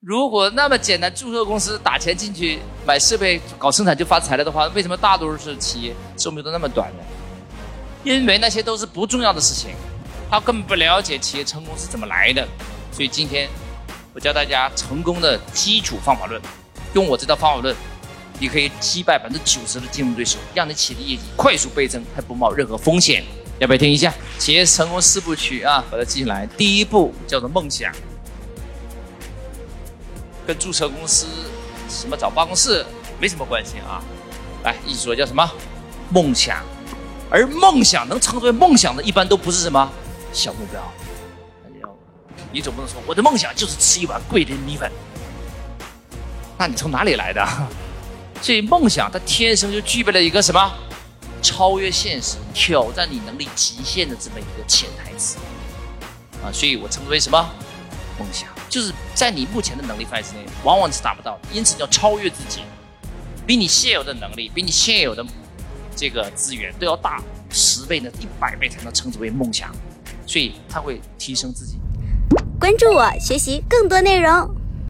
如果那么简单，注册公司打钱进去买设备搞生产就发财了的话，为什么大多数企业寿命都那么短呢？因为那些都是不重要的事情，他根本不了解企业成功是怎么来的。所以今天我教大家成功的基础方法论，用我这套方法论，你可以击败百分之九十的竞争对手，让你企业的业绩快速倍增，还不冒任何风险。要不要听一下企业成功四部曲啊？把它记下来。第一步叫做梦想。跟注册公司什么找办公室没什么关系啊，来一起说叫什么？梦想，而梦想能称之为梦想的，一般都不是什么小目标。你总不能说我的梦想就是吃一碗桂林米粉，那你从哪里来的？所以梦想它天生就具备了一个什么？超越现实、挑战你能力极限的这么一个潜台词。啊，所以我称之为什么？梦想？就是在你目前的能力范围之内，往往是达不到，因此要超越自己，比你现有的能力，比你现有的这个资源都要大十倍呢，一百倍才能称之为梦想，所以它会提升自己。关注我，学习更多内容。